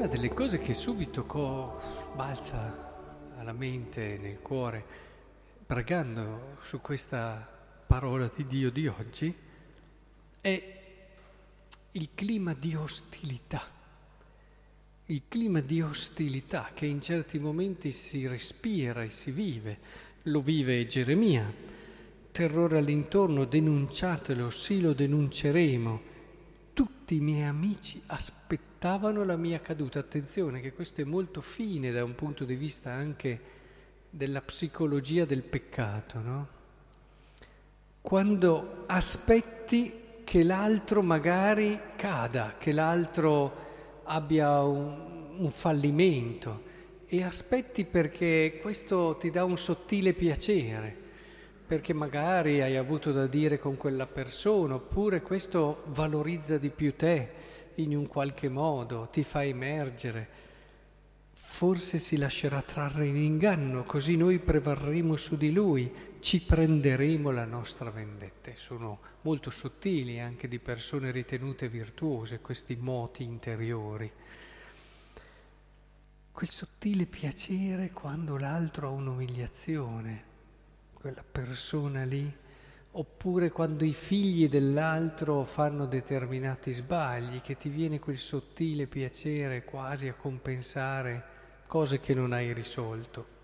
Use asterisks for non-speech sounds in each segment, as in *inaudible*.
una delle cose che subito co- balza alla mente, nel cuore, pregando su questa parola di Dio di oggi, è il clima di ostilità, il clima di ostilità che in certi momenti si respira e si vive, lo vive Geremia, terrore all'intorno, denunciatelo, sì lo denunceremo, tutti i miei amici aspettavano la mia caduta. Attenzione che questo è molto fine da un punto di vista anche della psicologia del peccato, no? Quando aspetti che l'altro magari cada, che l'altro abbia un, un fallimento e aspetti perché questo ti dà un sottile piacere perché magari hai avuto da dire con quella persona, oppure questo valorizza di più te in un qualche modo, ti fa emergere. Forse si lascerà trarre in inganno, così noi prevarremo su di lui, ci prenderemo la nostra vendetta. Sono molto sottili anche di persone ritenute virtuose questi moti interiori. Quel sottile piacere quando l'altro ha un'umiliazione quella persona lì, oppure quando i figli dell'altro fanno determinati sbagli, che ti viene quel sottile piacere quasi a compensare cose che non hai risolto.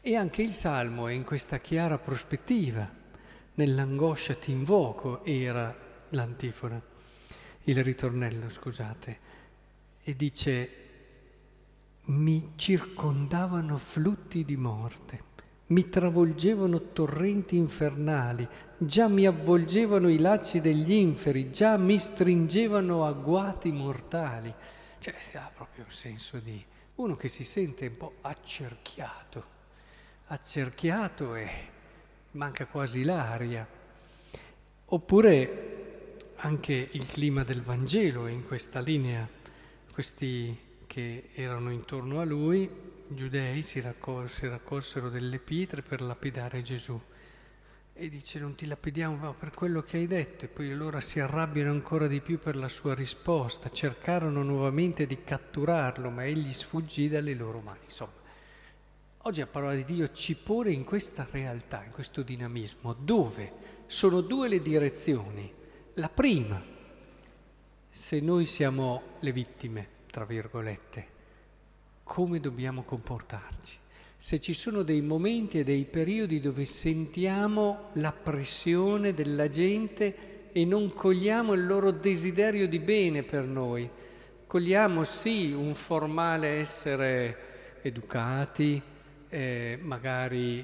E anche il Salmo è in questa chiara prospettiva, nell'angoscia ti invoco era l'antifona, il ritornello, scusate, e dice mi circondavano flutti di morte mi travolgevano torrenti infernali, già mi avvolgevano i lacci degli inferi, già mi stringevano agguati mortali. Cioè ha proprio un senso di uno che si sente un po' accerchiato, accerchiato e manca quasi l'aria. Oppure anche il clima del Vangelo in questa linea, questi che erano intorno a lui giudei si, raccol- raccolsero delle pietre per lapidare Gesù. E dice non ti lapidiamo per quello che hai detto e poi loro si arrabbiano ancora di più per la sua risposta, cercarono nuovamente di catturarlo ma egli sfuggì dalle loro mani. Insomma, oggi la parola di Dio ci pone in questa realtà, in questo dinamismo, dove sono due le direzioni. La prima, se noi siamo le vittime, tra virgolette, come dobbiamo comportarci. Se ci sono dei momenti e dei periodi dove sentiamo la pressione della gente e non cogliamo il loro desiderio di bene per noi, cogliamo sì un formale essere educati, eh, magari,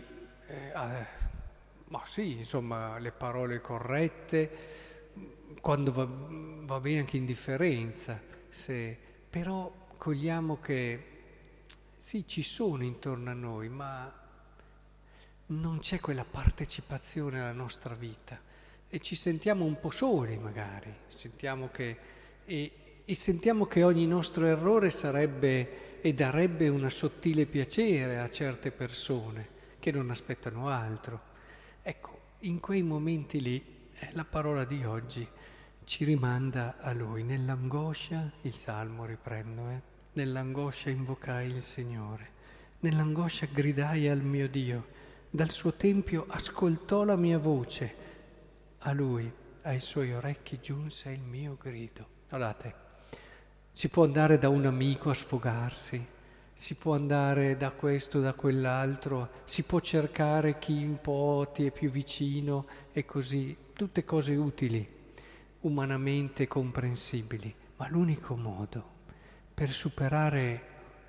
eh, ma sì, insomma, le parole corrette, quando va, va bene anche indifferenza, se, però cogliamo che sì, ci sono intorno a noi, ma non c'è quella partecipazione alla nostra vita. E ci sentiamo un po' soli magari, sentiamo che, e, e sentiamo che ogni nostro errore sarebbe e darebbe una sottile piacere a certe persone che non aspettano altro. Ecco, in quei momenti lì eh, la parola di oggi ci rimanda a Lui, nell'angoscia, il Salmo riprendo, eh, Nell'angoscia invocai il Signore, nell'angoscia gridai al mio Dio, dal suo tempio ascoltò la mia voce, a lui, ai suoi orecchi giunse il mio grido. Guardate, si può andare da un amico a sfogarsi, si può andare da questo, da quell'altro, si può cercare chi un po' ti è più vicino e così, tutte cose utili, umanamente comprensibili, ma l'unico modo per superare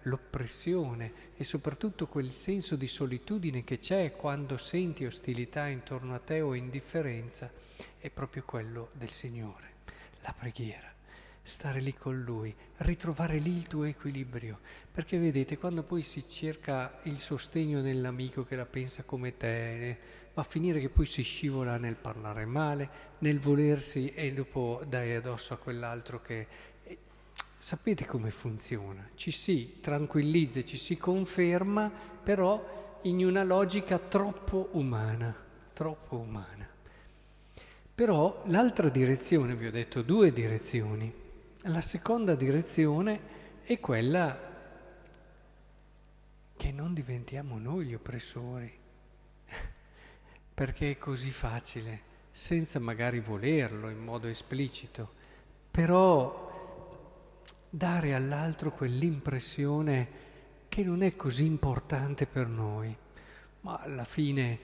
l'oppressione e soprattutto quel senso di solitudine che c'è quando senti ostilità intorno a te o indifferenza, è proprio quello del Signore, la preghiera, stare lì con Lui, ritrovare lì il tuo equilibrio, perché vedete quando poi si cerca il sostegno nell'amico che la pensa come te, va a finire che poi si scivola nel parlare male, nel volersi e dopo dai addosso a quell'altro che Sapete come funziona? Ci si tranquillizza, ci si conferma, però in una logica troppo umana, troppo umana. Però l'altra direzione, vi ho detto due direzioni, la seconda direzione è quella che non diventiamo noi gli oppressori, *laughs* perché è così facile, senza magari volerlo in modo esplicito, però dare all'altro quell'impressione che non è così importante per noi. Ma alla fine,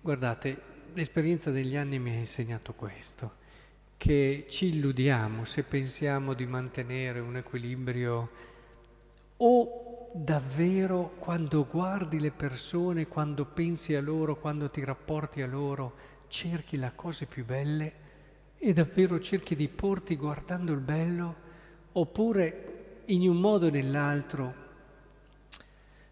guardate, l'esperienza degli anni mi ha insegnato questo, che ci illudiamo se pensiamo di mantenere un equilibrio o davvero quando guardi le persone, quando pensi a loro, quando ti rapporti a loro, cerchi le cose più belle e davvero cerchi di porti guardando il bello, oppure in un modo o nell'altro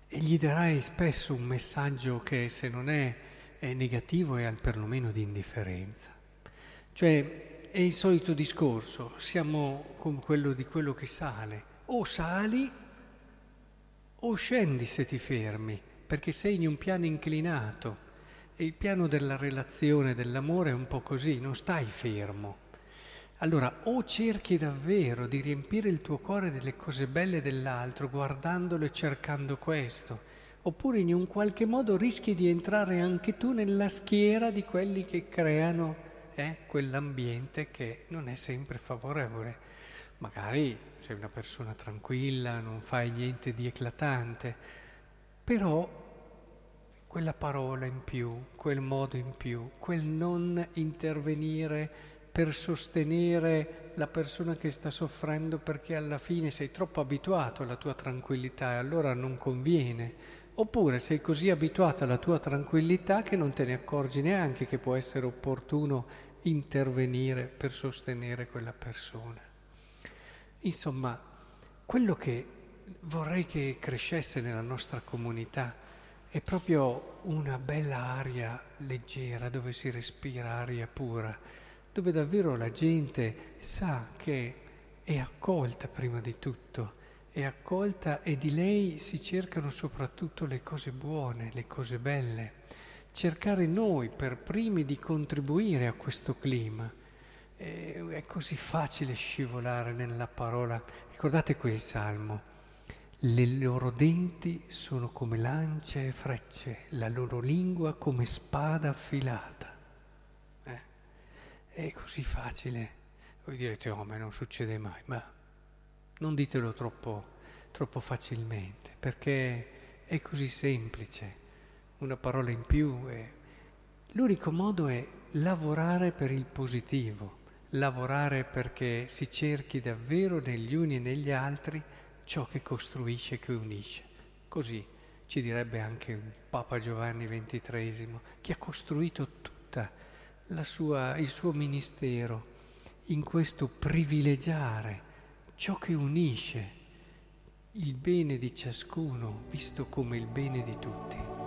e gli darai spesso un messaggio che se non è, è negativo è perlomeno di indifferenza. Cioè è il solito discorso, siamo come quello di quello che sale, o sali o scendi se ti fermi, perché sei in un piano inclinato e il piano della relazione, dell'amore è un po' così, non stai fermo. Allora, o cerchi davvero di riempire il tuo cuore delle cose belle dell'altro, guardandolo e cercando questo, oppure in un qualche modo rischi di entrare anche tu nella schiera di quelli che creano eh, quell'ambiente che non è sempre favorevole. Magari sei una persona tranquilla, non fai niente di eclatante, però quella parola in più, quel modo in più, quel non intervenire per sostenere la persona che sta soffrendo perché alla fine sei troppo abituato alla tua tranquillità e allora non conviene. Oppure sei così abituato alla tua tranquillità che non te ne accorgi neanche che può essere opportuno intervenire per sostenere quella persona. Insomma, quello che vorrei che crescesse nella nostra comunità è proprio una bella aria leggera dove si respira aria pura dove davvero la gente sa che è accolta prima di tutto, è accolta e di lei si cercano soprattutto le cose buone, le cose belle. Cercare noi per primi di contribuire a questo clima. È così facile scivolare nella parola. Ricordate quel salmo. Le loro denti sono come lance e frecce, la loro lingua come spada affilata. È così facile. Voi direte, oh, ma non succede mai, ma non ditelo troppo, troppo facilmente, perché è così semplice. Una parola in più. È... L'unico modo è lavorare per il positivo, lavorare perché si cerchi davvero negli uni e negli altri ciò che costruisce che unisce. Così ci direbbe anche Papa Giovanni XXIII, che ha costruito tutta sua, il suo ministero in questo privilegiare ciò che unisce il bene di ciascuno visto come il bene di tutti.